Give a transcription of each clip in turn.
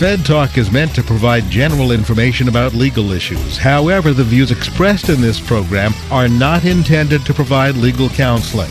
Fed Talk is meant to provide general information about legal issues. However, the views expressed in this program are not intended to provide legal counseling.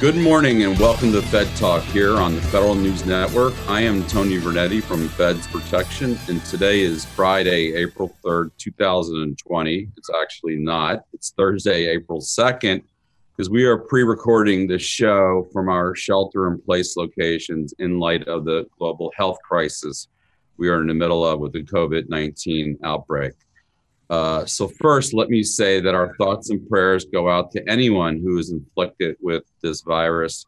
Good morning and welcome to Fed Talk here on the Federal News Network. I am Tony Vernetti from Feds Protection, and today is Friday, April 3rd, 2020. It's actually not, it's Thursday, April 2nd, because we are pre recording the show from our shelter in place locations in light of the global health crisis we are in the middle of with the COVID 19 outbreak. Uh, so, first, let me say that our thoughts and prayers go out to anyone who is inflicted with this virus.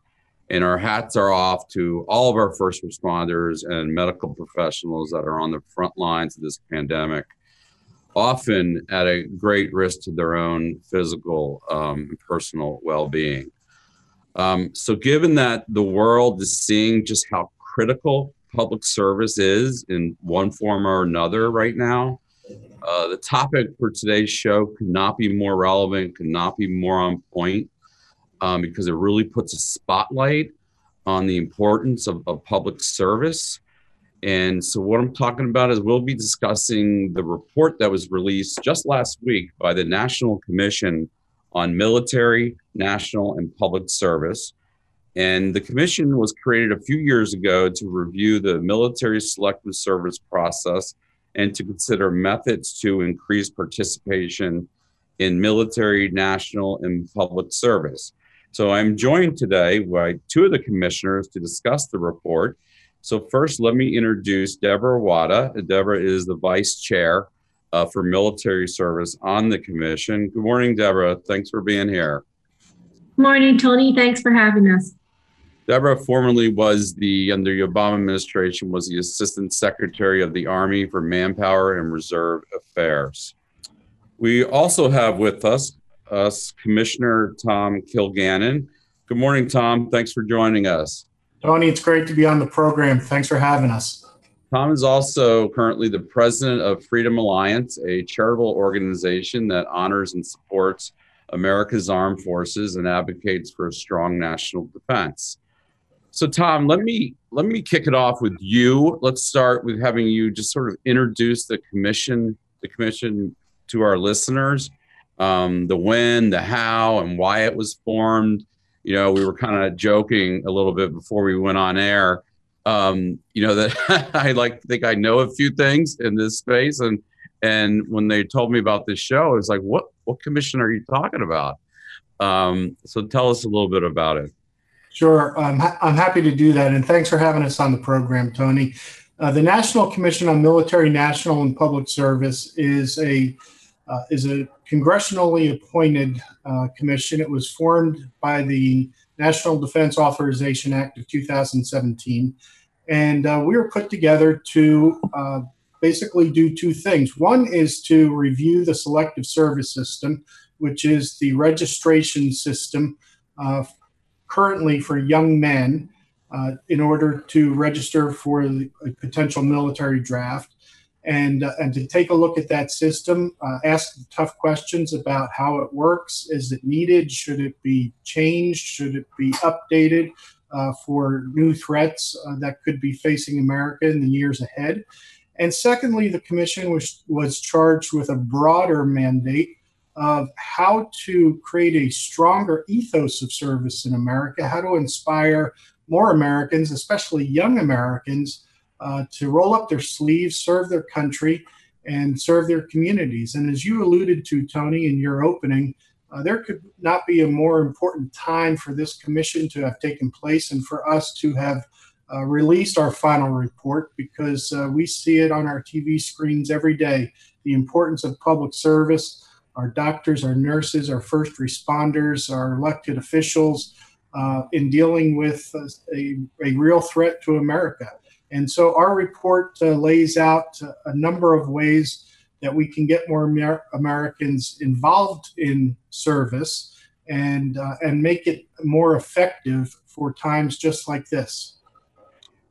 And our hats are off to all of our first responders and medical professionals that are on the front lines of this pandemic, often at a great risk to their own physical um, and personal well being. Um, so, given that the world is seeing just how critical public service is in one form or another right now, uh, the topic for today's show could not be more relevant, could not be more on point, um, because it really puts a spotlight on the importance of, of, public service. And so, what I'm talking about is we'll be discussing the report that was released just last week by the National Commission on Military, National, and Public Service. And the commission was created a few years ago to review the military selective service process and to consider methods to increase participation in military, national, and public service. So I'm joined today by two of the commissioners to discuss the report. So first, let me introduce Deborah Wada. Deborah is the vice chair uh, for military service on the commission. Good morning, Deborah. Thanks for being here. Morning, Tony. Thanks for having us. Deborah formerly was the, under the Obama administration, was the Assistant Secretary of the Army for Manpower and Reserve Affairs. We also have with us, us Commissioner Tom Kilgannon. Good morning, Tom. Thanks for joining us. Tony, it's great to be on the program. Thanks for having us. Tom is also currently the president of Freedom Alliance, a charitable organization that honors and supports America's armed forces and advocates for a strong national defense. So Tom, let me let me kick it off with you. Let's start with having you just sort of introduce the commission, the commission to our listeners, um, the when, the how, and why it was formed. You know, we were kind of joking a little bit before we went on air. Um, you know that I like think I know a few things in this space, and and when they told me about this show, I was like, "What what commission are you talking about?" Um, so tell us a little bit about it. Sure, I'm, ha- I'm happy to do that. And thanks for having us on the program, Tony. Uh, the National Commission on Military, National, and Public Service is a uh, is a congressionally appointed uh, commission. It was formed by the National Defense Authorization Act of 2017, and uh, we were put together to uh, basically do two things. One is to review the selective service system, which is the registration system uh, currently for young men uh, in order to register for a potential military draft and, uh, and to take a look at that system, uh, ask tough questions about how it works. Is it needed? Should it be changed? Should it be updated uh, for new threats uh, that could be facing America in the years ahead? And secondly, the commission was, was charged with a broader mandate of how to create a stronger ethos of service in America, how to inspire more Americans, especially young Americans, uh, to roll up their sleeves, serve their country, and serve their communities. And as you alluded to, Tony, in your opening, uh, there could not be a more important time for this commission to have taken place and for us to have uh, released our final report because uh, we see it on our TV screens every day the importance of public service. Our doctors, our nurses, our first responders, our elected officials uh, in dealing with a, a, real threat to America. And so our report uh, lays out a number of ways that we can get more Amer- Americans involved in service and uh, and make it more effective for times just like this.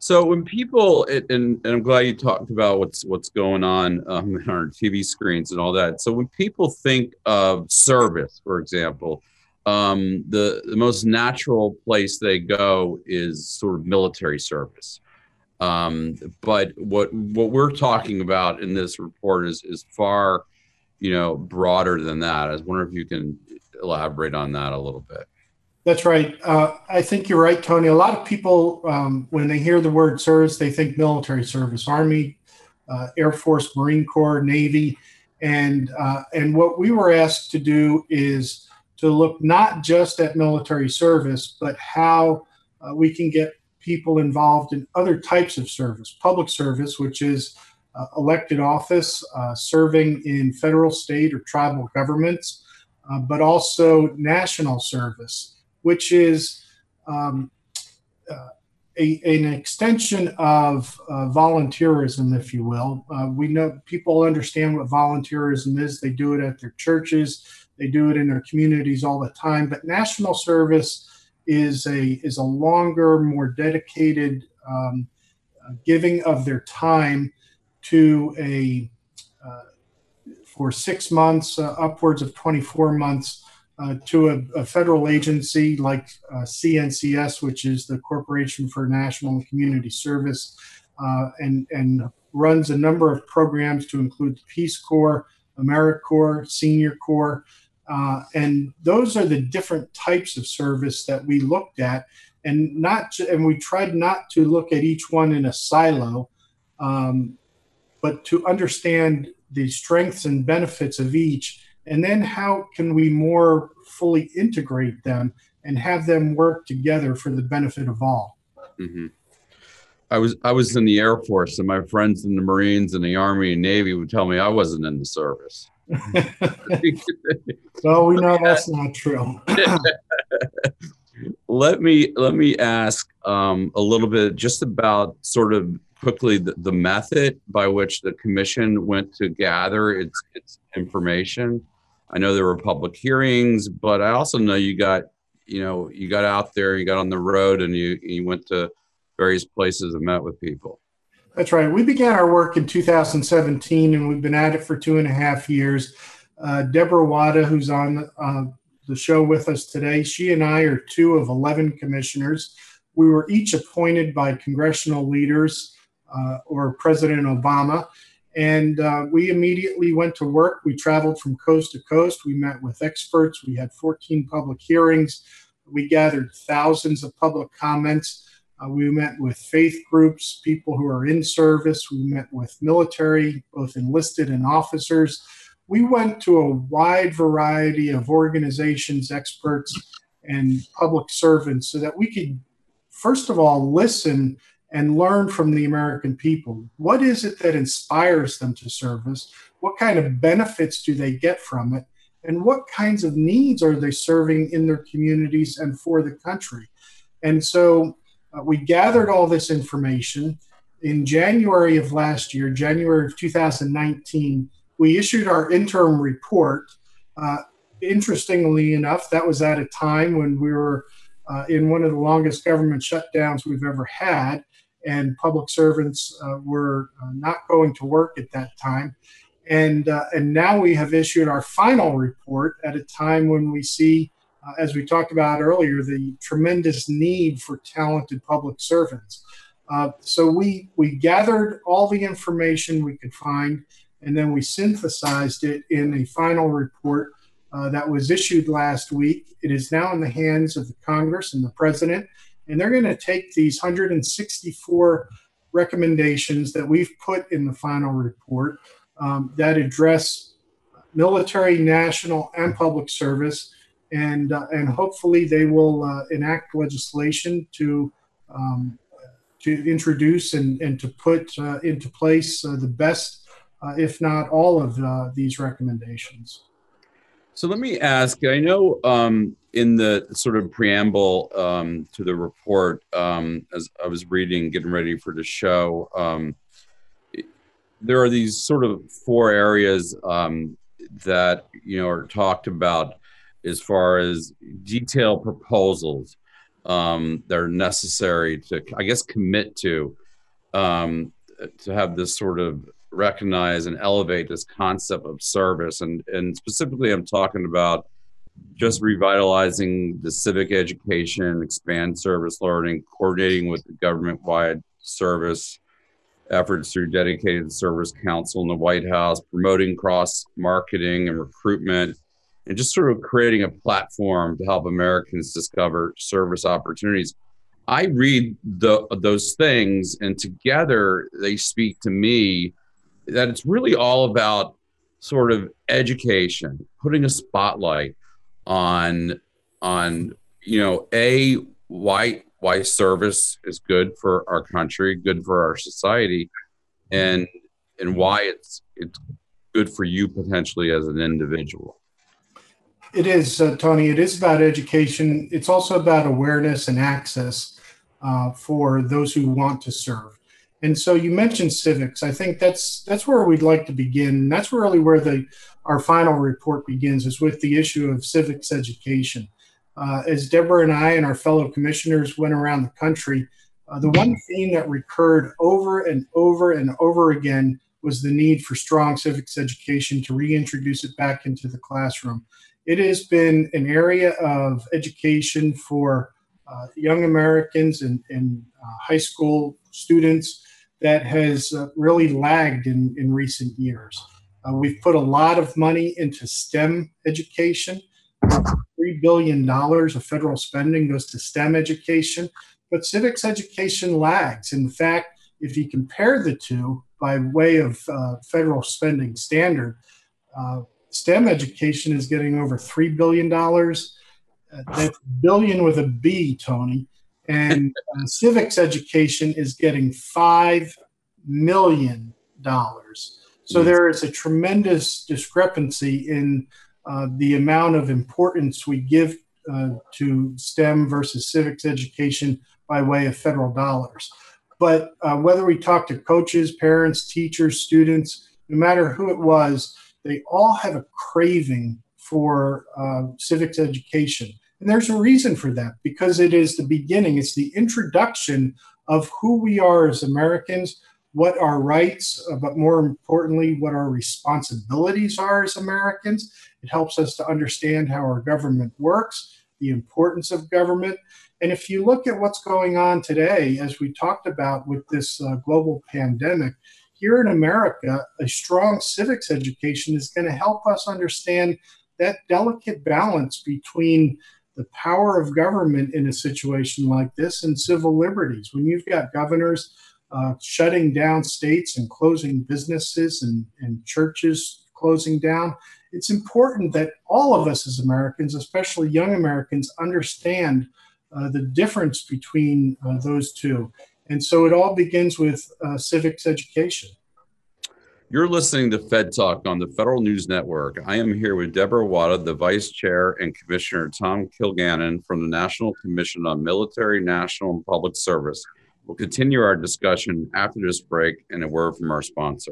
So when people and, and I'm glad you talked about what's what's going on um, on our TV screens and all that. So when people think of service, for example, um, the the most natural place they go is sort of military service. Um, but what what we're talking about in this report is is far, you know, broader than that. I was wondering if you can elaborate on that a little bit. That's right. Uh, I think you're right, Tony. A lot of people, um, when they hear the word service, they think military service, Army, uh, Air Force, Marine Corps, Navy, and uh, and what we were asked to do is to look not just at military service, but how uh, we can get people involved in other types of service, public service, which is uh, elected office, uh, serving in federal, state, or tribal governments, but also national service which is um, uh, a, an extension of uh, volunteerism, if you will. Uh, we know people understand what volunteerism is. They do it at their churches, they do it in their communities all the time. But national service is a is a longer, more dedicated um, giving of their time to a uh, for six months, uh, upwards of 24 months uh, to a, a, federal agency like uh, CNCS, which is the Corporation for National and Community Service, uh, and, and runs a number of programs to include the Peace Corps, AmeriCorps, Senior Corps. Uh, and those are the different types of service that we looked at, and not and we tried not to look at each one in a silo, um, but to understand the strengths and benefits of each and then how can we more fully integrate them and have them work together for the benefit of all? Mm-hmm. i was i was in the air force and my friends in the marines and the army and navy would tell me i wasn't in the service. So we know that's not true. Let me let me ask um, a little bit just about sort of quickly the, the, method by which the commission went to gather its, its information I know there were public hearings, but I also know you got, you know, you got out there, you got on the road, and you you went to various places and met with people. That's right. We began our work in 2017, and we've been at it for two and a half years. Uh, Deborah Wada, who's on uh, the show with us today, she and I are two of 11 commissioners. We were each appointed by congressional leaders or President Obama and uh, we immediately went to work. We traveled from coast to coast. We met with experts. We had 14 public hearings. We gathered thousands of public comments. Uh, we met with faith groups, people who are in service. We met with military, both enlisted and officers. We went to a wide variety of organizations, experts, and public servants so that we could, first of all, listen and learn from the American people. What is it that inspires them to service? What kind of benefits do they get from it? And what kinds of needs are they serving in their communities and for the country? And so uh, we gathered all this information. In January of last year, January of 2019, we issued our interim report. Uh, interestingly enough, that was at a time when we were uh, in one of the longest government shutdowns we've ever had and public servants uh, were uh, not going to work at that time. And, uh, and now we have issued our final report at a time when we see, uh, as we talked about earlier, the tremendous need for talented public servants. So we, we gathered all the information we could find, and then we synthesized it in a final report uh, that was issued last week. It is now in the hands of the Congress and the President and they're going to take these 164 recommendations that we've put in the final report um, that address military, national, and public service. And, uh, and hopefully they will uh, enact legislation to, um, to introduce and, and to put uh, into place uh, the best, uh, if not all, of uh, these recommendations. So let me ask I know um, in the sort of preamble um, to the report, um, as I was reading, getting ready for the show, um, there are these sort of four areas um, that you know are talked about as far as detailed proposals um, that are necessary to, I guess, commit to um, to have this sort of recognize and elevate this concept of service, and and specifically, I'm talking about just revitalizing the civic education, expand service learning, coordinating with the government-wide service efforts through dedicated service council in the White House, promoting cross marketing and recruitment, and just sort of creating a platform to help Americans discover service opportunities. I read the, those things, and together they speak to me that it's really all about sort of education, putting a spotlight on on you know a why why service is good for our country, good for our society, and and why it's it's good for you potentially as an individual. It is, uh, Tony. It is about education. It's also about awareness and access uh, for those who want to serve. And so you mentioned civics. I think that's that's where we'd like to begin. That's really where the our final report begins is with the issue of civics education. Uh, as Deborah and I and our fellow commissioners went around the country, uh, the one theme that recurred over and over and over again was the need for strong civics education to reintroduce it back into the classroom. It has been an area of education for uh, young Americans and, and uh, high school students that has uh, really lagged in, in recent years. Uh, we've put a lot of money into STEM education. $3 billion of federal spending goes to STEM education, but civics education lags. In fact, if you compare the two by way of uh, federal spending standard, uh, STEM education is getting over $3 billion. Uh, that's billion with a B, Tony. And uh, civics education is getting $5 million. So there is a tremendous discrepancy in uh, the amount of importance we give uh, to STEM versus civics education by way of federal dollars. But uh, whether we talk to coaches, parents, teachers, students, no matter who it was, they all have a craving for uh, civics education. And there's a reason for that because it is the beginning, it's the introduction of who we are as Americans, what our rights, uh, but more importantly, what our responsibilities are as Americans. It helps us to understand how our government works, the importance of government. And if you look at what's going on today, as we talked about with this uh, global pandemic, here in America, a strong civics education is going to help us understand that delicate balance between the power of government in a situation like this and civil liberties. When you've got governors uh, shutting down states and closing businesses and, and churches closing down. It's important that all of us as Americans, especially young Americans, understand uh, the difference between uh, those two. And so it all begins with uh, civics education. You're listening to Fed Talk on the Federal News Network. I am here with Deborah Wada, the Vice Chair, and Commissioner Tom Kilgannon from the National Commission on Military, National, and Public Service. We'll continue our discussion after this break and a word from our sponsor.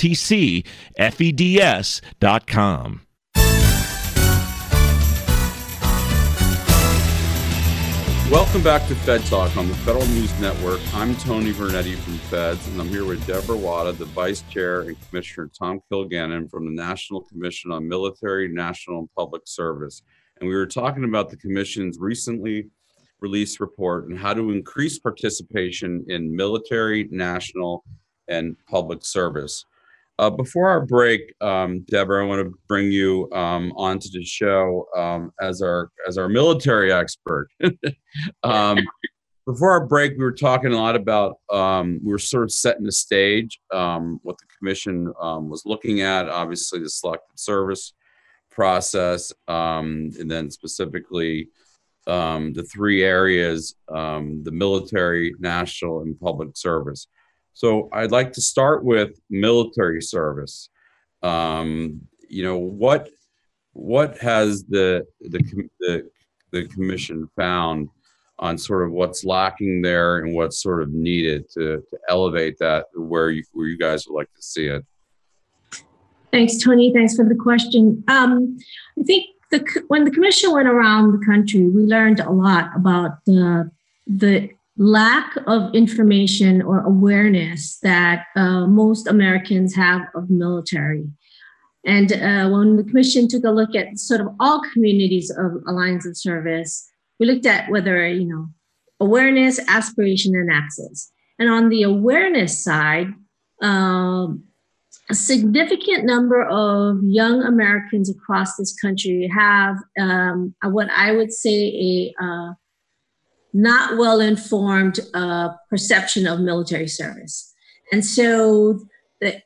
ltcfeds.com. Welcome back to Fed Talk on the Federal News Network. I'm Tony Vernetti from Feds, and I'm here with Deborah Wada, the Vice Chair, and Commissioner Tom Kilgannon from the National Commission on Military, National, and Public Service. And we were talking about the Commission's recently released report and how to increase participation in military, national, and public service. Uh, before our break, um, Deborah, I want to bring you um, onto the show um, as our as our military expert. Um, before our break, we were talking a lot about um, we were sort of setting the stage, um, what the commission was looking at. Obviously, the selective service process, and then specifically the three areas: the military, national, and public service. So I'd like to start with military service. Um, you know what what has the the the, the commission found on sort of what's lacking there and what's sort of needed to, to elevate that where you where you guys would like to see it. Thanks, Tony. Thanks for the question. Um, I think the when the commission went around the country, we learned a lot about the the lack of information or awareness that uh, most Americans have of military. And uh, when the commission took a look at sort of all communities of alliance of service, we looked at whether, you know, awareness, aspiration, and access. And on the awareness side, um, a significant number of young Americans across this country have um, what I would say a uh, not well informed uh, perception of military service. And so the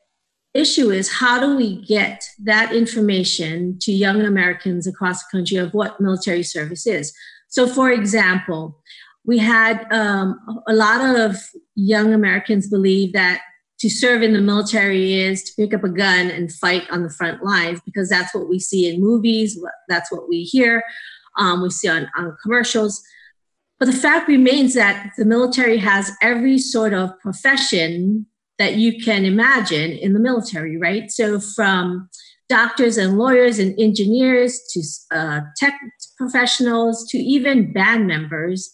issue is how do we get that information to young Americans across the country of what military service is? So, for example, we had um, a lot of young Americans believe that to serve in the military is to pick up a gun and fight on the front lines because that's what we see in movies, that's what we hear, um, we see on, on commercials. But the fact remains that the military has every sort of profession that you can imagine in the military, right? So from doctors and lawyers and engineers to uh, tech professionals to even band members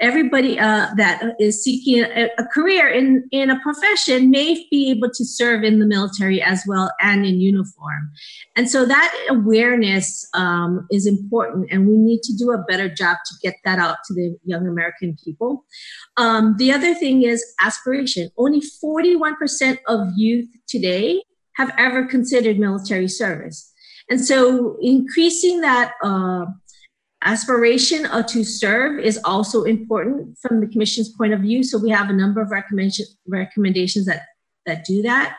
everybody uh, that is seeking a, a, career in, in a profession may be able to serve in the military as well and in uniform. And so that awareness um, is important, and we need to do a better job to get that out to the young American people. Um, the other thing is aspiration. Only 41% of youth today have ever considered military service. And so increasing that uh, Aspiration to serve is also important from the Commission's point of view. So we have a number of recommendation, recommendations that, that do that.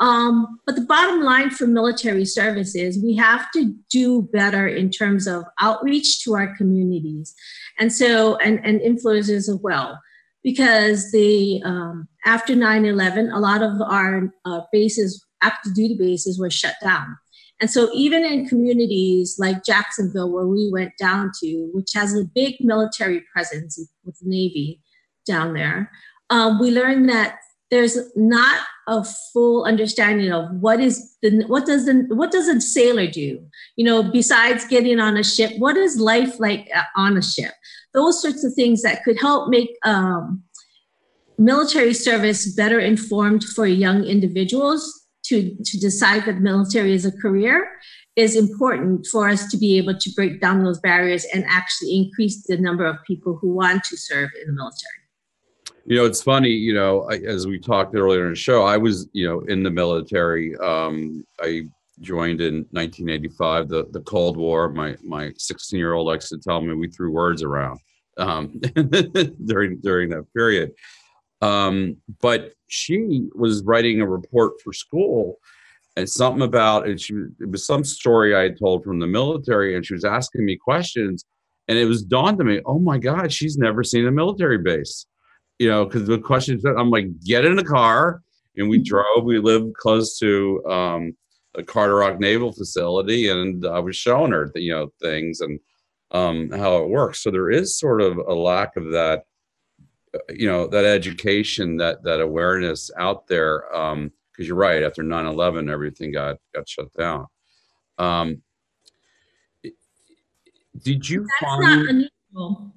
Um, but the bottom line for military service is we have to do better in terms of outreach to our communities. And so, and, and influencers as well. Because the um, after 9-11, a lot of our uh, bases, active duty bases were shut down. And so, even in communities like Jacksonville, where we went down to, which has a big military presence with the Navy down there, um, we learned that there's not a full understanding of what is the what does the what does a sailor do? You know besides getting on a ship what is life like uh, on a ship? Those sorts of things that could help make um, military service better informed for young individuals to, to decide that military is a career is important for us to be able to break down those barriers and actually increase the number of people who want to serve in the military. You know, it's funny, you know, I, as we talked earlier in the show, I was, you know, in the military. Um, I joined in 1985, the, the Cold War. My my 16 year old likes to tell me we threw words around um, during during that period. Um, but she was writing a report for school and something about it. She it was some story I had told from the military, and she was asking me questions, and it was dawned to me, oh my God, she's never seen a military base. You know, because the questions that I'm like, get in the car, and we mm-hmm. drove. We lived close to um, the Carderock Naval Facility, and I was showing her, the, you know, things and um, how it works. So there is sort of a lack of that you know that education that that awareness out there because um, you're right after 9-11 everything got got shut down um, did you That's find not unusual.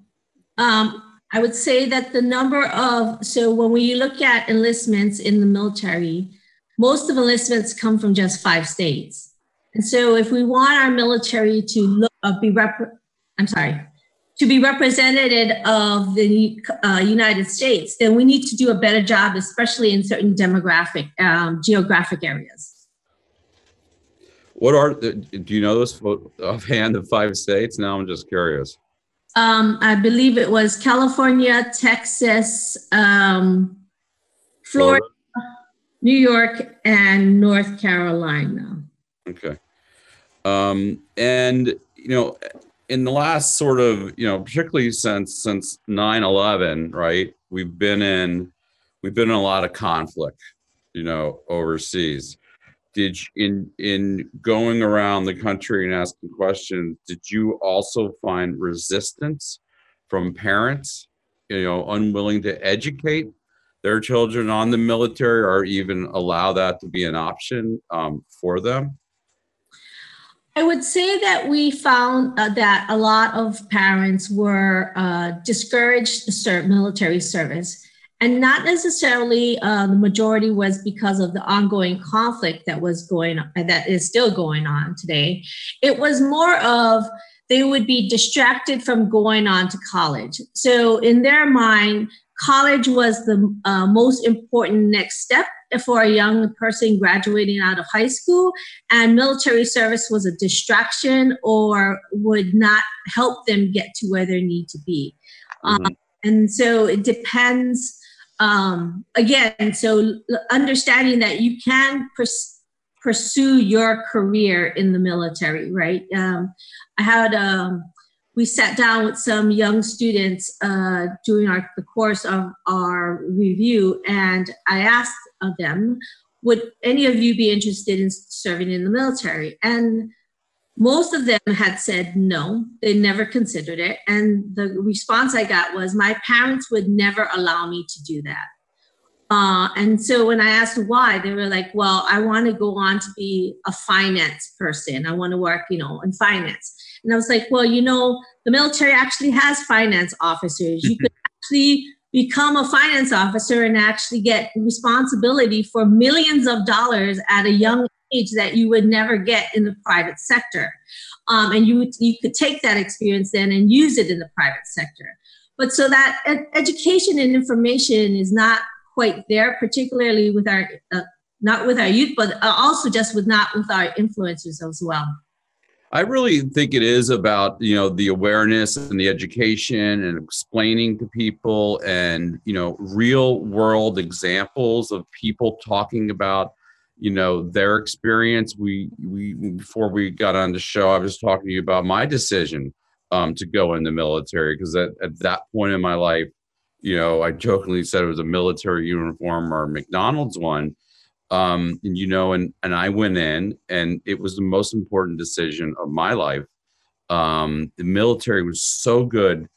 Um, I would say that the number of so when we look at enlistments in the military, most of enlistments come from just five states. And so if we want our military to look, uh, be rep, I'm sorry, to be representative of the uh, United States, then we need to do a better job, especially in certain demographic, um, geographic areas. What are the, do you know those offhand the five states? Now I'm just curious. Um, I believe it was California, Texas, um, Florida, Florida, New York, and North Carolina. Okay. Um, and you know, in the last sort of you know, particularly since since 9-11, right? We've been in we've been in a lot of conflict, you know, overseas did you, in in going around the country and asking questions did you also find resistance from parents you know unwilling to educate their children on the military or even allow that to be an option um, for them I would say that we found uh, that a lot of parents were uh, discouraged military service. And not necessarily uh, the majority was because of the ongoing conflict that was going on that is still going on today. It was more of they would be distracted from going on to college. So in their mind college was the uh, most important next step for a young person graduating out of high school and military service was a distraction or would not help them get to where they need to be mm-hmm. um, and so it depends um, again, so understanding that you can pers- pursue your career in the military, right? Um, I had um, we sat down with some young students uh, during our the course of our review, and I asked them, "Would any of you be interested in serving in the military?" And most of them had said no, they never considered it. And the response I got was, my parents would never allow me to do that. Uh, and so when I asked why, they were like, well, I want to go on to be a finance person. I want to work, you know, in finance. And I was like, well, you know, the military actually has finance officers. You could actually become a finance officer and actually get responsibility for millions of dollars at a young age that you would never get in the private sector. Um, and you, you could take that experience then and use it in the private sector. But so that ed- education and information is not quite there, particularly with our, uh, not with our youth, but uh, also just with not with our influencers as well. I really think it is about you know the awareness and the education and explaining to people and you know real world examples of people talking about you know their experience. We we before we got on the show i was talking to you about my decision um, to go in the military because at, at that point in my life you know i jokingly said it was a military uniform or mcdonald's one um, and you know and and i went in and it was the most important decision of my life um, the military was so good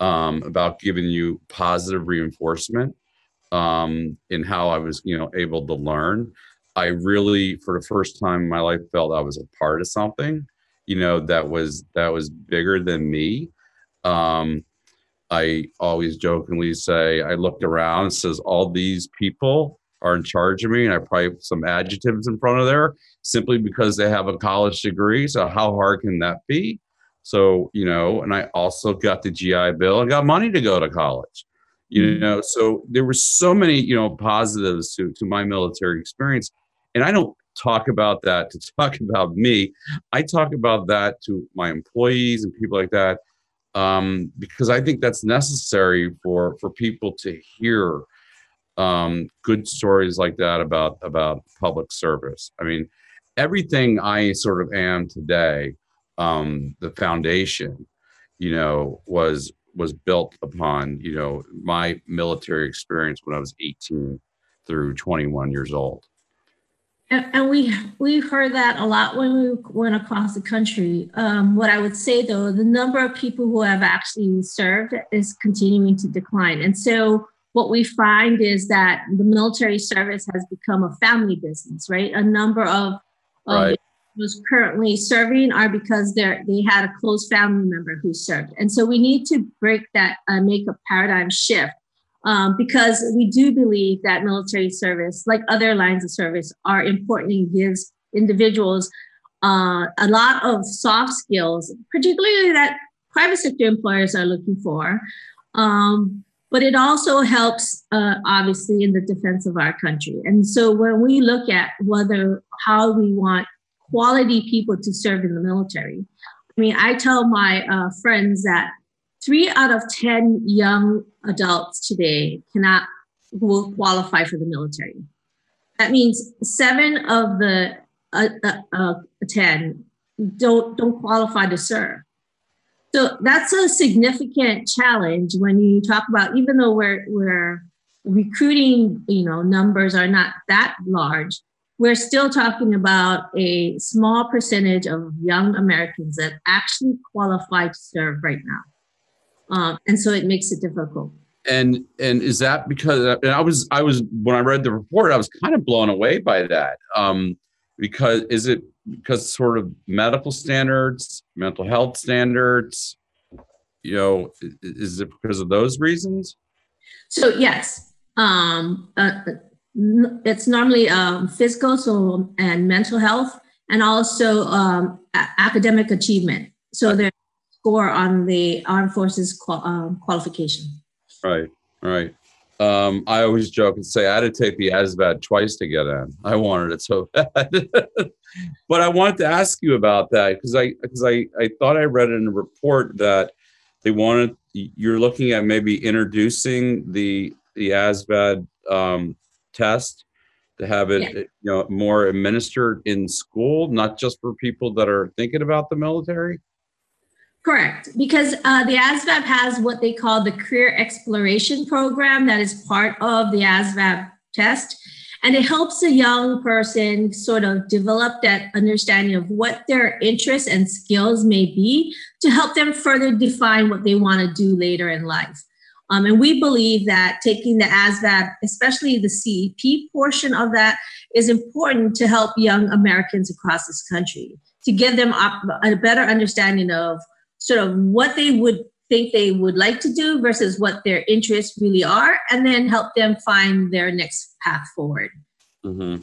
um, about giving you positive reinforcement um, in how i was you know able to learn I really, for the first time in my life, felt I was a part of something, you know, that was that was bigger than me. Um, I always jokingly say I looked around and says all these people are in charge of me, and I probably put some adjectives in front of there simply because they have a college degree. So how hard can that be? So you know, and I also got the GI Bill I got money to go to college. You mm-hmm. know, so there were so many you know positives to to my military experience and I don't talk about that to talk about me. I talk about that to my employees and people like that um, because I think that's necessary for for people to hear um, good stories like that about about public service. I mean, everything I sort of am today, um, the foundation, you know, was was built upon you know my military experience when I was 18 through 21 years old. And, and we we heard that a lot when we went across the country. Um, what I would say though, the number of people who have actually served is continuing to decline, and so what we find is that the military service has become a family business, right? A number of, of those currently serving are because they're they had a close family member who served, and so we need to break that, uh, make a paradigm shift um, because we do believe that military service, like other lines of service, are important and gives individuals uh, a lot of soft skills, particularly that private sector employers are looking for. Um, but it also helps, uh, obviously, in the defense of our country. And so when we look at whether how we want quality people to serve in the military, I mean, I tell my uh, friends that three out of 10 young adults today cannot will qualify for the military. That means seven of the uh, uh, uh, 10 don't, don't qualify to serve. So that's a significant challenge when you talk about, even though we're, we're recruiting, you know, numbers are not that large, we're still talking about a small percentage of young Americans that actually qualify to serve right now. Um, and so it makes it difficult. And and is that because and I was I was when I read the report I was kind of blown away by that um, because is it because sort of medical standards, mental health standards, you know, is it because of those reasons? So yes, um, uh, it's normally um, physical, so and mental health, and also um, a- academic achievement. So their score on the armed forces qual- um, qualification. Right, right. Um, I always joke and say I had to take the ASVAB twice to get in. I wanted it so bad. but I wanted to ask you about that because I because I, I thought I read in a report that they wanted you're looking at maybe introducing the the ASVAB um, test to have it Yeah. you know more administered in school, not just for people that are thinking about the military. Correct, because uh, the ASVAB has what they call the Career Exploration Program that is part of the ASVAB test. And it helps a young person sort of develop that understanding of what their interests and skills may be to help them further define what they want to do later in life. Um, and we believe that taking the ASVAB, especially the CEP portion of that, is important to help young Americans across this country to give them a better understanding of sort of what they would think they would like to do versus what their interests really are, and then help them find their next path forward. Mm-hmm.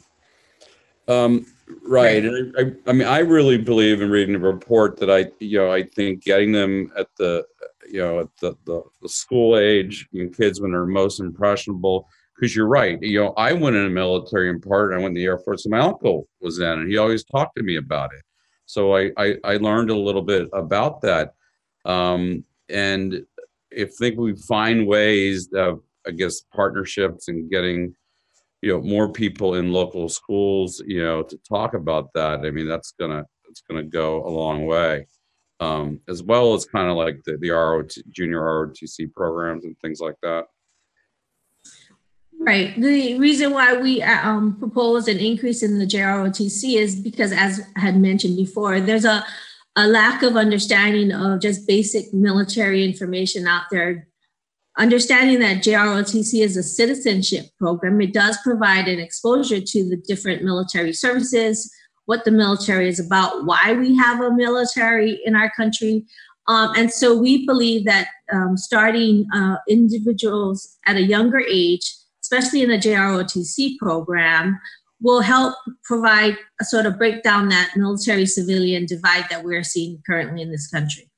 Um, right. And I, I, mean, I really believe in reading the report that I, you know, I think getting them at the, you know, at the, the, the school age, you know, kids when they're most impressionable, because you're right. You know, I went in the military in part, I went in the Air Force, and my uncle was in, and he always talked to me about it. So I, I, I learned a little bit about that. Um, and if think we find ways of, I guess, partnerships and getting, you know more people in local schools you know to talk about that i mean that's gonna it's gonna go a long way um, as well as kind of like the, the ROT, junior ROTC programs and things like that. Right. The reason why we uh, um, propose an increase in the JROTC is because, as I had mentioned before, there's a, a lack of understanding of just basic military information out there. Understanding that JROTC is a citizenship program, it does provide an exposure to the different military services, what the military is about, why we have a military in our country. Um, and so we believe that um, starting uh, individuals at a younger age especially in the JROTC program, will help provide a sort of break down that military civilian divide that we're seeing currently in this country.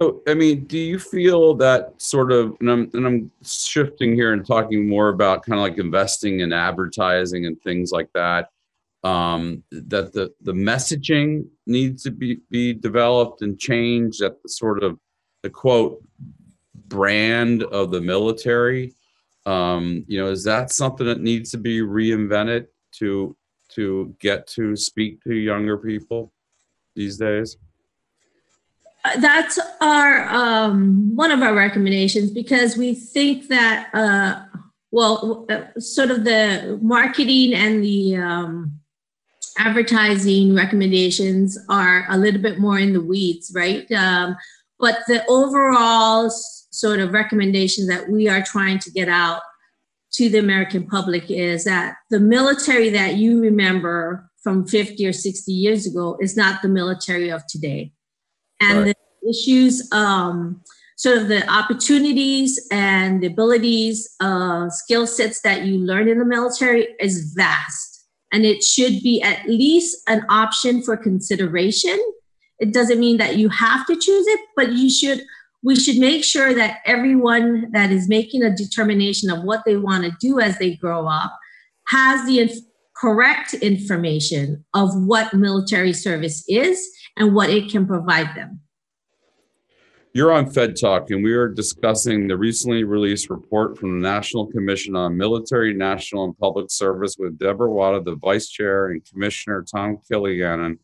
So, I mean, do you feel that sort of, and I'm, and I'm shifting here and talking more about kind of like investing in advertising and things like that, um, that the, the messaging needs to be, be developed and changed, that the sort of the quote brand of the military um, you know, is that something that needs to be reinvented to to get to speak to younger people these days? Uh, That's our um, one of our recommendations because we think that uh, well, uh, sort of the marketing and the um, advertising recommendations are a little bit more in the weeds, right? Um, but the overall sort of recommendation that we are trying to get out to the American public is that the military that you remember from 50 or 60 years ago is not the military of today. And Right. the issues, um, sort of the opportunities and the abilities, uh, skill sets that you learn in the military is vast. And it should be at least an option for consideration It doesn't mean that you have to choose it, but you should. We should make sure that everyone that is making a determination of what they want to do as they grow up has the inf- correct information of what military service is and what it can provide them. You're on Fed Talk, and we are discussing the recently released report from the National Commission on Military, National, and Public Service with Deborah Wada, the Vice Chair, and Commissioner Tom Kilgannon.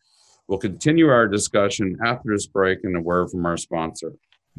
We'll continue our discussion after this break and a word from our sponsor.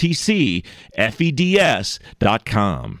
ltcfeds.com.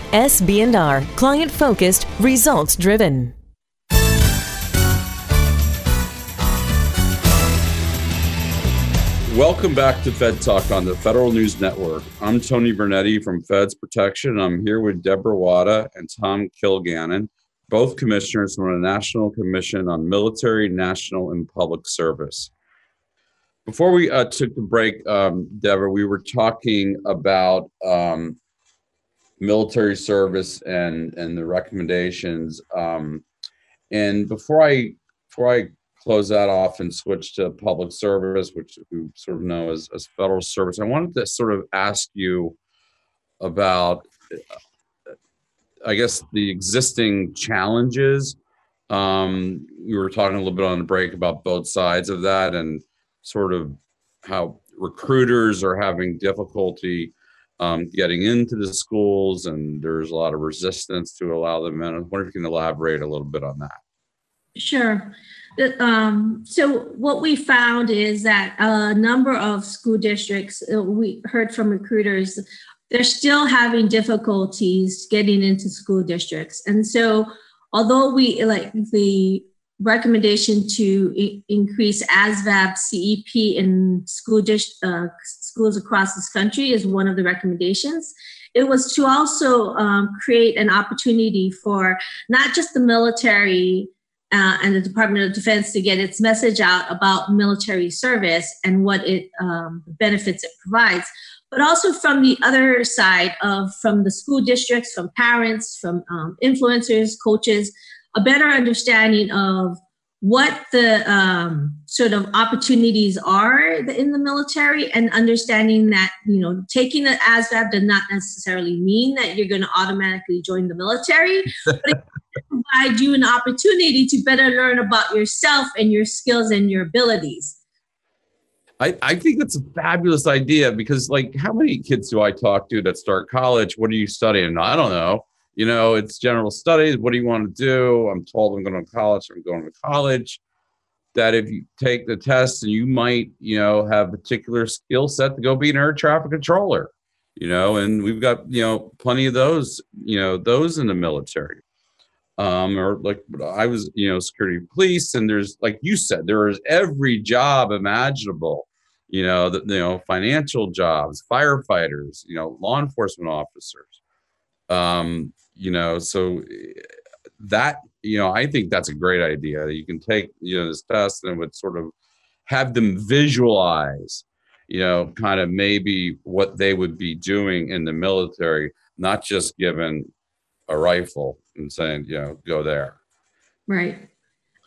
SB&R, client focused, results driven. Welcome back to Fed Talk on the Federal News Network. I'm Tony Vernetti from Feds Protection. I'm here with Deborah Wada and Tom Kilgannon, both commissioners from the National Commission on Military, National, and Public Service. Before we uh, took the break, um, Deborah, we were talking about um, military service and and the recommendations. Um, and before I before I close that off and switch to public service, which we sort of know as, as federal service, I wanted to sort of ask you about, I guess, the existing challenges. Um, we were talking a little bit on the break about both sides of that and sort of how recruiters are having difficulty um, getting into the schools, and there's a lot of resistance to allow them in. I wonder if you can elaborate a little bit on that. Sure. Um, so what we found is that a number of school districts, uh, we heard from recruiters, they're still having difficulties getting into school districts. And so although we like the recommendation to I- increase ASVAB CEP in school dis- uh, schools across this country is one of the recommendations. It was to also um, create an opportunity for not just the military uh, and the Department of Defense to get its message out about military service and what it um, benefits it provides, but also from the other side of from the school districts, from parents, from um, influencers, coaches, a better understanding of what the um, sort of opportunities are in the military and understanding that you know taking the asvab does not necessarily mean that you're going to automatically join the military but it provide you an opportunity to better learn about yourself and your skills and your abilities I, I think that's a fabulous idea because like how many kids do I talk to that start college? What are you studying? I don't know you know, it's general studies. What do you want to do? I'm told I'm going to college. I'm going to college. That if you take the test and you might, you know, have a particular skill set to go be an air traffic controller, you know, and we've got, you know, plenty of those, you know, those in the military. Um, or like I was, you know, security police, and there's like you said, there is every job imaginable, you know, the, you know, financial jobs, firefighters, you know, law enforcement officers. Um, you know so that you know i think that's a great idea. You can take you know this test and would sort of have them visualize you know kind of maybe what they would be doing in the military not just given a rifle and saying you know go there. Right.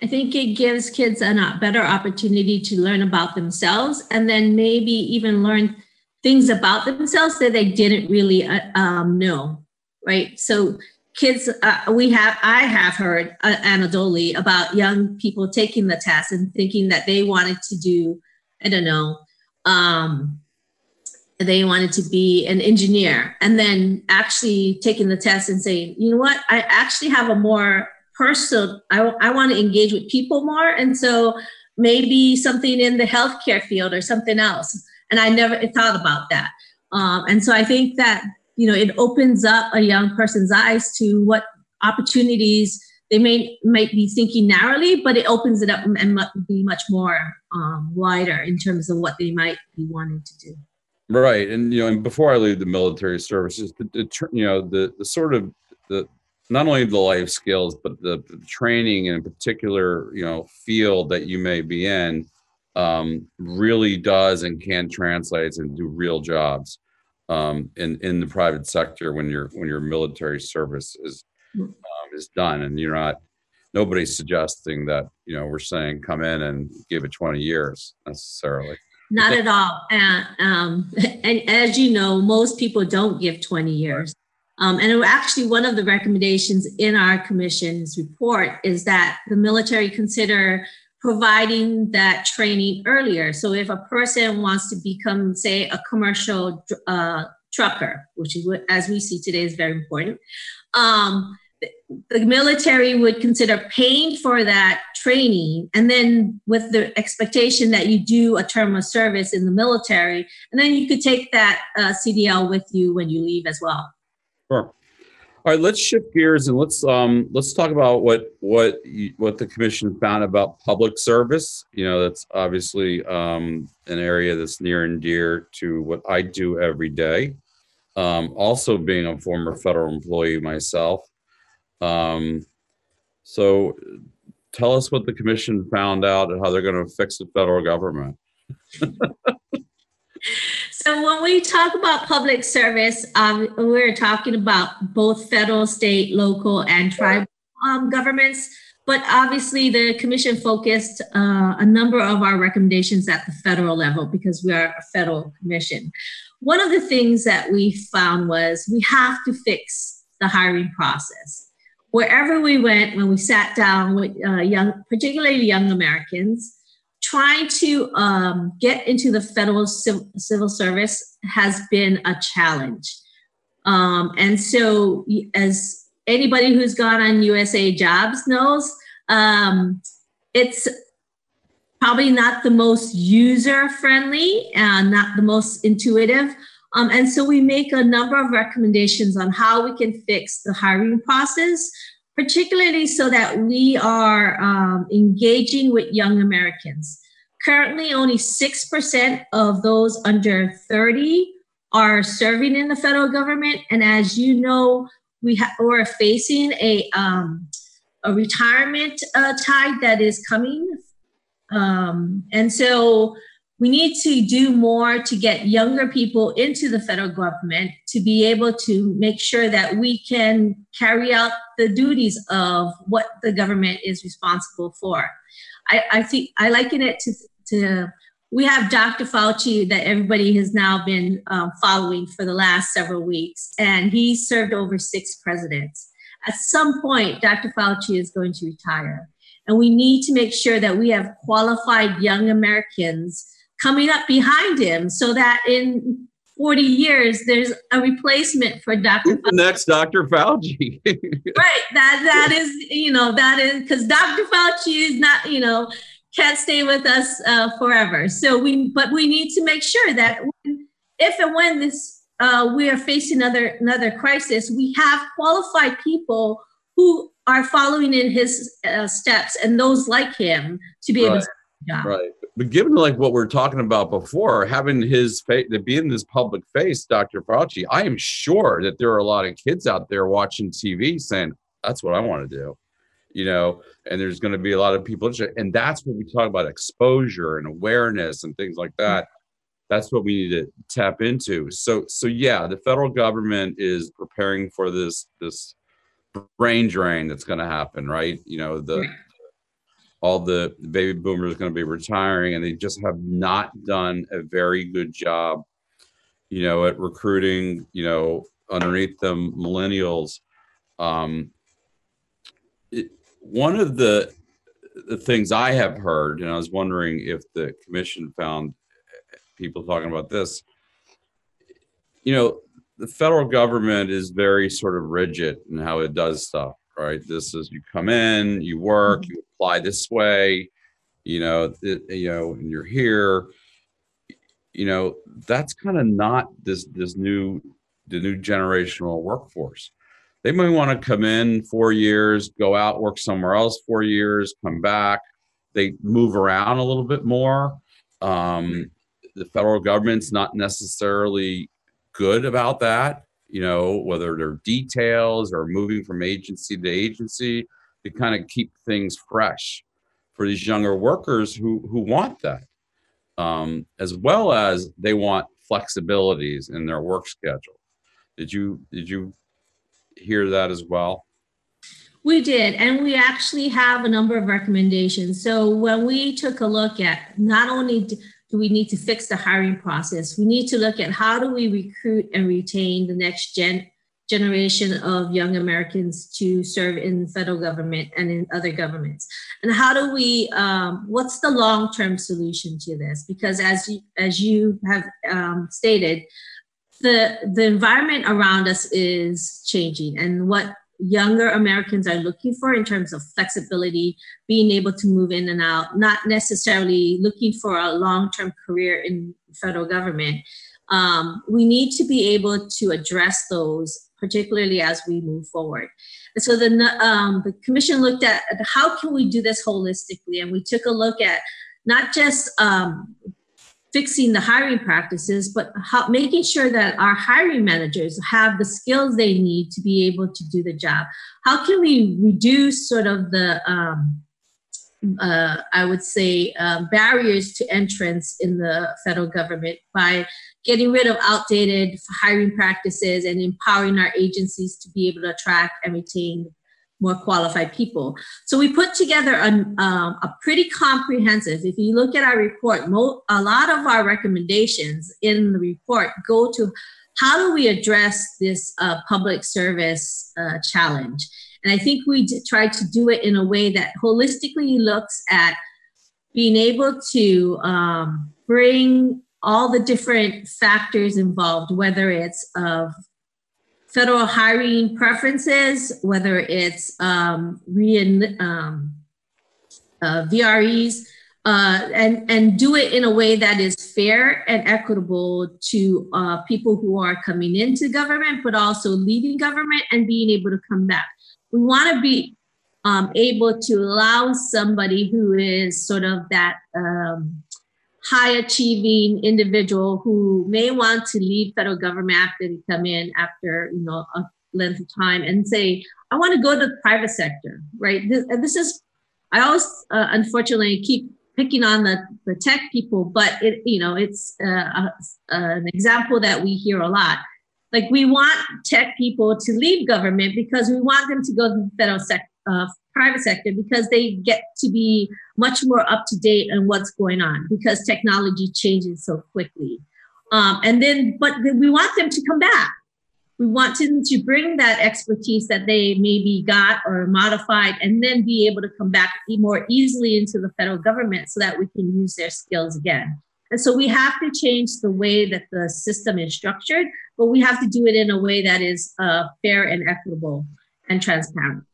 I think it gives kids a better opportunity to learn about themselves and then maybe even learn things about themselves that they didn't really uh, um, know right? So kids, uh, we have, I have heard uh, anecdotally about young people taking the test and thinking that they wanted to do I don't know, um, they wanted to be an engineer and then actually taking the test and saying, you know what, I actually have a more personal, I, I want to engage with people more. And so maybe something in the healthcare field or something else. And I never thought about that. Um, and so I think that, you know, it opens up a young person's eyes to what opportunities they may might be thinking narrowly, but it opens it up and be much more um, wider in terms of what they might be wanting to do. Right, and you know, and before I leave the military services, the, the you know the the sort of the not only the life skills but the, the training in a particular you know field that you may be in um, really does and can translate and do real jobs um, in in the private sector when your when your military service is hmm. um, is done and you're not nobody's suggesting that you know we're saying come in and give it 20 years necessarily not at all. And, um, and as you know, most people don't give 20 years. Um, and actually, one of the recommendations in our commission's report is that the military consider providing that training earlier. So if a person wants to become, say, a commercial uh, trucker, which is what, as we see today, is very important, um, the military would consider paying for that training. And then with the expectation that you do a term of service in the military and then you could take that uh, cdl with you when you leave as well. Sure all right let's shift gears and let's um let's talk about what what you, what the commission found about public service. You know that's obviously um an area that's near and dear to what i do every day. Um also being a former federal employee myself. Um, so tell us what the commission found out and how they're going to fix the federal government. so when we talk about public service, um, we're talking about both federal, state, local, and tribal um, governments. But obviously, the commission focused uh, a number of our recommendations at the federal level because we are a federal commission. One of the things that we found was we have to fix the hiring process wherever we went when we sat down with uh, young, particularly young Americans, trying to um, get into the federal civil, civil service has been a challenge. Um, and so, as anybody who's gone on USA Jobs knows, um, it's probably not the most user friendly and not the most intuitive. Um, and so we make a number of recommendations on how we can fix the hiring process, particularly so that we are um, engaging with young Americans. Currently, only 6% of those under 30 are serving in the federal government. And as you know, we ha- we're facing a, um, a retirement uh, tide that is coming. Um, and so we need to do more to get younger people into the federal government to be able to make sure that we can carry out the duties of what the government is responsible for. I, I think I liken it to, to we have Dr. Fauci that everybody has now been um, following for the last several weeks, and he served over six presidents. At some point, Dr. Fauci is going to retire. And we need to make sure that we have qualified young Americans coming up behind him so that in 40 years there's a replacement for Dr. The next Dr. Fauci. right. That that is, you know, that is because Dr. Fauci is not, you know, can't stay with us uh, forever. So we but we need to make sure that when, if and when this uh, we are facing another another crisis, we have qualified people who are following in his uh, steps and those like him to be right. able to Yeah. Right. But given like what we're talking about before, having his face to be in this public face, Dr. Fauci, I am sure that there are a lot of kids out there watching TV saying, that's what I want to do. You know, and there's going to be a lot of people, and that's what we talk about exposure and awareness and things like that. That's what we need to tap into. So, so yeah, the federal government is preparing for this this brain drain that's going to happen, right? You know, the all the baby boomers are going to be retiring and they just have not done a very good job you know at recruiting you know underneath them millennials um it, one of the the things I have heard, and I was wondering if the commission found people talking about this. You know, the federal government is very sort of rigid in how it does stuff, right? This is you come in, you work, mm-hmm. you apply this way, you know, it, you know, and you're here. You know, that's kind of not this this new the new generational workforce. They may want to come in four years, go out, work somewhere else four years, come back. They move around a little bit more. Um, the federal government's not necessarily good about that, you know, whether they're details or moving from agency to agency to kind of keep things fresh for these younger workers who who want that, um, as well as they want flexibilities in their work schedule. Did you did you hear that as well? We did, and we actually have a number of recommendations. So when we took a look at not only do we need to fix the hiring process, we need to look at how do we recruit and retain the next gen generation of young Americans to serve in federal government and in other governments, and how do we? Um, what's the long-term solution to this? Because as you, as you have um, stated, the the environment around us is changing and what younger Americans are looking for in terms of flexibility, being able to move in and out, not necessarily looking for a long-term career in federal government. Um, we need to be able to address those, particularly as we move forward. And so the, um, the commission looked at how can we do this holistically, and we took a look at not just um, fixing the hiring practices, but how, making sure that our hiring managers have the skills they need to be able to do the job. How can we reduce sort of the, um, uh, I would say, um, barriers to entrance in the federal government by getting rid of outdated hiring practices and empowering our agencies to be able to attract and retain more qualified people. So we put together a, um, a pretty comprehensive, if you look at our report, mo- a lot of our recommendations in the report go to how do we address this uh, public service uh, challenge? And I think we d- to do it in a way that holistically looks at being able to um, bring all the different factors involved, whether it's of federal hiring preferences, whether it's um, re- um, uh, VREs, uh, and, and do it in a way that is fair and equitable to uh, people who are coming into government, but also leaving government and being able to come back. We want to be um, able to allow somebody who is sort of that um, high achieving individual who may want to leave federal government after they come in after you know a length of time and say i want to go to the private sector right? This, this is i always uh, unfortunately keep picking on the, the tech people but it you know it's uh, a, an example that we hear a lot. Like we want tech people to leave government because we want them to go to the federal sector uh, private sector because they get to be much more up to date on what's going on because technology changes so quickly. Um, and then, but we want them to come back. We want them to bring that expertise that they maybe got or modified and then be able to come back more easily into the federal government so that we can use their skills again. And so we have to change the way that the system is structured, but we have to do it in a way that is uh, fair and equitable and transparent.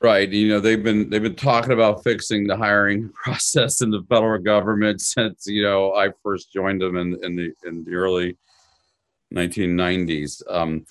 Right. You know, they've been they've been talking about fixing the hiring process in the federal government since, you know, I first joined them in, in the in the early 1990s. Um,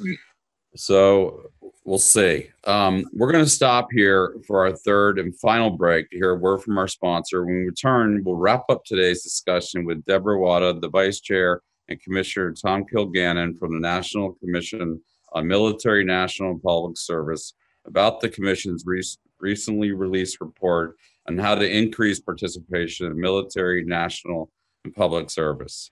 so we'll see. Um, we're going to stop here for our third and final break to hear a word from our sponsor. When we return, we'll wrap up today's discussion with Deborah Wada, the Vice Chair, and Commissioner Tom Kilgannon from the National Commission on Military National and Public Service about the Commission's re- recently released report on how to increase participation in military, national, and public service.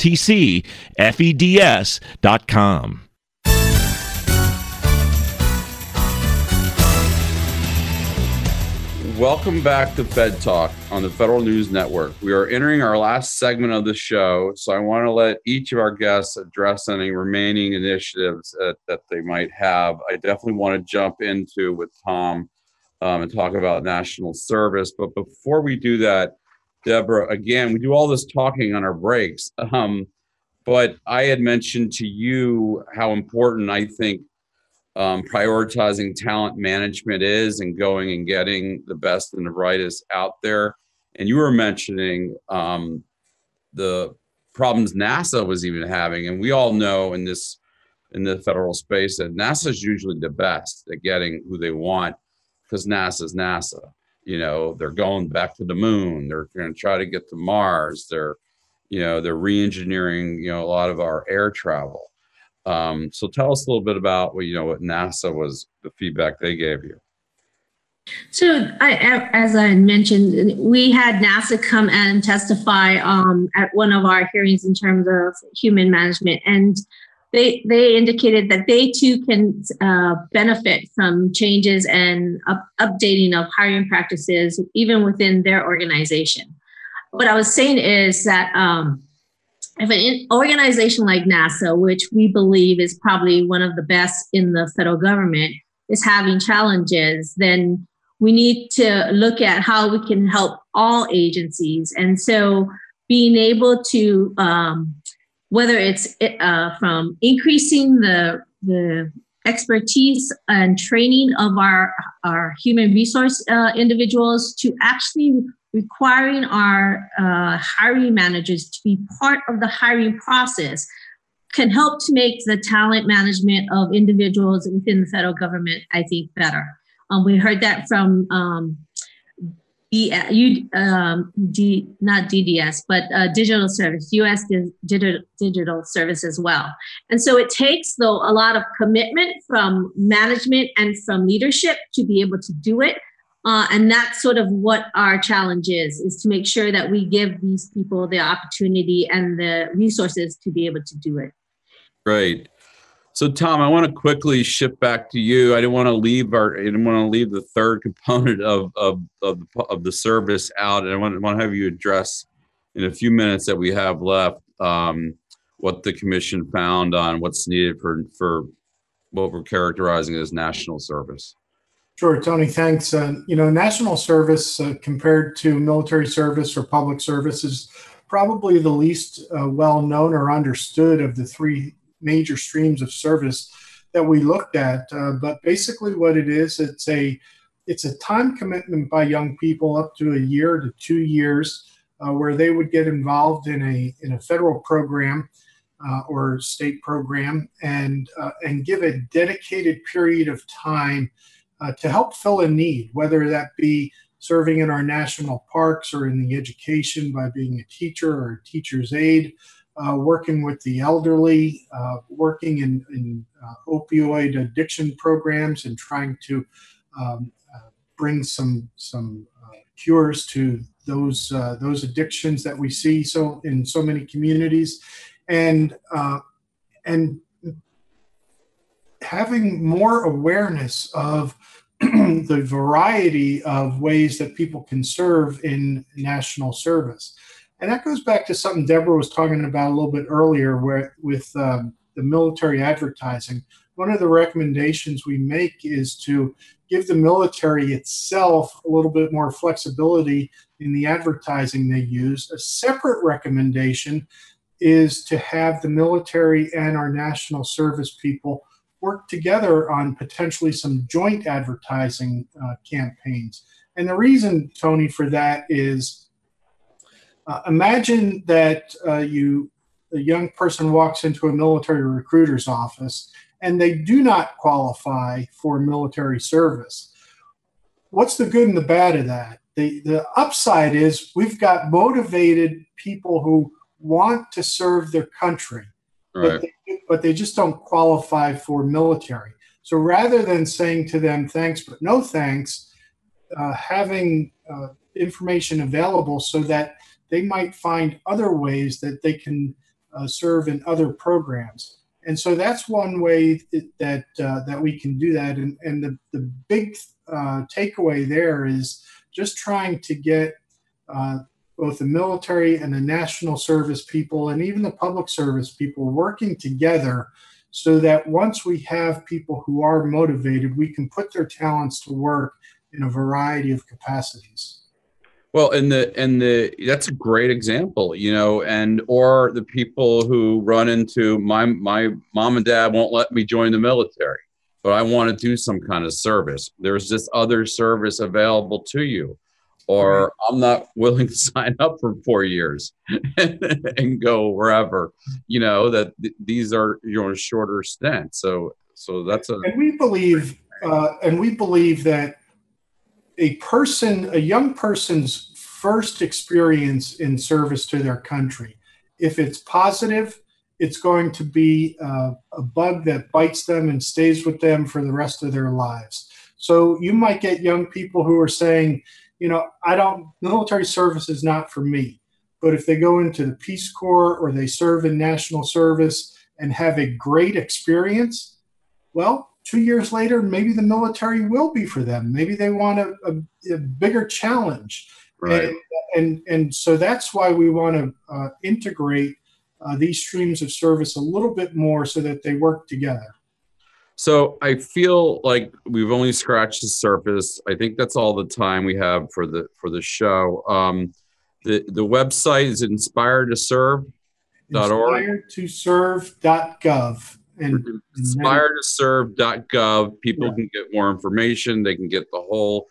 ltcfeds.com. Welcome back to Fed Talk on the Federal News Network. We are entering our last segment of the show, so I want to let each of our guests address any remaining initiatives that, that they might have. I definitely want to jump into with Tom um, and talk about national service. But before we do that, Deborah, again, we do all this talking on our breaks. Um, but I had mentioned to you how important I think um, prioritizing talent management is and going and getting the best and the brightest out there. And you were mentioning um, the problems NASA was even having, and we all know in this in the federal space that NASA is usually the best at getting who they want because NASA is NASA. You know, they're going back to the moon. They're going to try to get to Mars. They're you know they're re-engineering you know a lot of our air travel um, so tell us a little bit about what you know what nasa was the feedback they gave you so I, as i mentioned we had nasa come and testify um, at one of our hearings in terms of human management and they they indicated that they too can uh, benefit from changes and up, updating of hiring practices even within their organization what I was saying is that um, if an organization like NASA, which we believe is probably one of the best in the federal government, is having challenges, then we need to look at how we can help all agencies. And so being able to, um, whether it's uh, from increasing the, the expertise and training of our, our human resource uh, individuals to actually requiring our uh, hiring managers to be part of the hiring process can help to make the talent management of individuals within the federal government, I think, better. Um, we heard that from um, D, um, D, not DDS, but uh, digital service, US digital, digital service as well. And so it takes, though, a lot of commitment from management and from leadership to be able to do it. Uh, and that's sort of what our challenge is, is to make sure that we give these people the opportunity and the resources to be able to do it. Great. So Tom, I want to quickly shift back to you. I didn't want to leave our, I didn't want to leave the third component of, of, of, of the service out. And I want, want to have you address in a few minutes that we have left um, what the commission found on what's needed for, for what we're characterizing as national service. Sure, Tony, thanks. Uh, you know, national service uh, compared to military service or public service is probably the least uh, well known or understood of the three major streams of service that we looked at. Uh, but basically, what it is, it's a it's a time commitment by young people up to a year to two years, uh, where they would get involved in a in a federal program. Uh, or state program and and give a dedicated period of time uh, to help fill a need, whether that be serving in our national parks or in the education by being a teacher or a teacher's aide, uh, working with the elderly, uh, working in, in uh, opioid addiction programs and trying to um, uh, bring some some uh, cures to those those addictions that we see so in so many communities, and and having more awareness of the variety of ways that people can serve in national service. And that goes back to something Deborah was talking about a little bit earlier where, with um, the military advertising. One of the recommendations we make is to give the military itself a little bit more flexibility in the advertising they use. A separate recommendation is to have the military and our national service people work together on potentially some joint advertising uh, campaigns. And the reason, Tony, for that is uh, imagine that uh, you a young person walks into a military recruiter's office and they do not qualify for military service. What's the good and the bad of that? The, the upside is we've got motivated people who want to serve their country, Right. but, they, but they just don't qualify for military. So rather than saying to them, thanks, but no thanks, uh, having uh, information available so that they might find other ways that they can uh, serve in other programs. And so that's one way that uh, that we can do that. And, and the, the big uh, takeaway there is just trying to get uh, both the military and the national service people and even the public service people working together so that once we have people who are motivated, we can put their talents to work in a variety of capacities. Well, and the and the that's a great example, you know, and or the people who run into my my mom and dad won't let me join the military, but I want to do some kind of service. There's this other service available to you, or I'm not willing to sign up for four years and go wherever, you know, that th- these are you know shorter stints. So so that's a And we believe, uh, and we believe that a person, a young person's first experience in service to their country, if it's positive, it's going to be uh, a bug that bites them and stays with them for the rest of their lives. So you might get young people who are saying, you know, I don't, military service is not for me. But if they go into the Peace Corps or they serve in national service and have a great experience, well, two years later, maybe the military will be for them. Maybe they want a, a, a bigger challenge. right. And, and, and so that's why we want to uh, integrate uh, these streams of service a little bit more so that they work together. So I feel like we've only scratched the surface. I think that's all the time we have for the for the show. Um, the the website is inspired to serve. Inspired to serve.gov. And inspired to serve.gov. People Yeah. can get more information. They can get the whole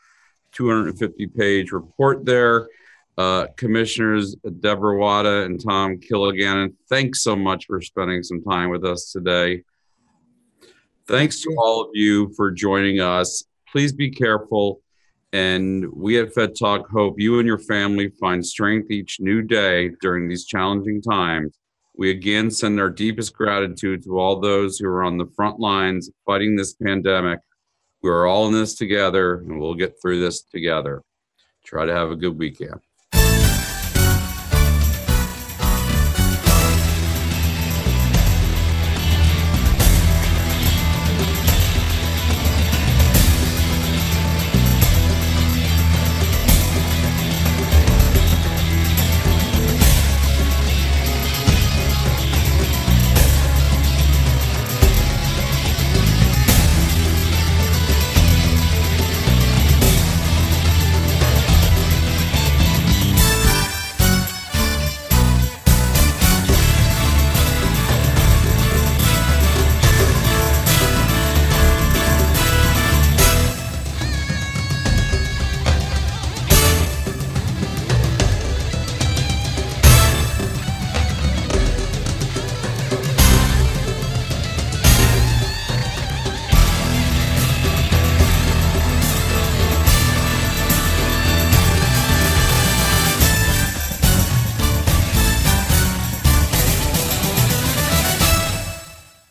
250 page report there. Uh, Commissioners Deborah Wada and Tom Kilgannon, thanks so much for spending some time with us today. Thanks to all of you for joining us. Please be careful. And we at Fed Talk hope you and your family find strength each new day during these challenging times. We again send our deepest gratitude to all those who are on the front lines fighting this pandemic. We're all in this together and we'll get through this together. Try to have a good weekend.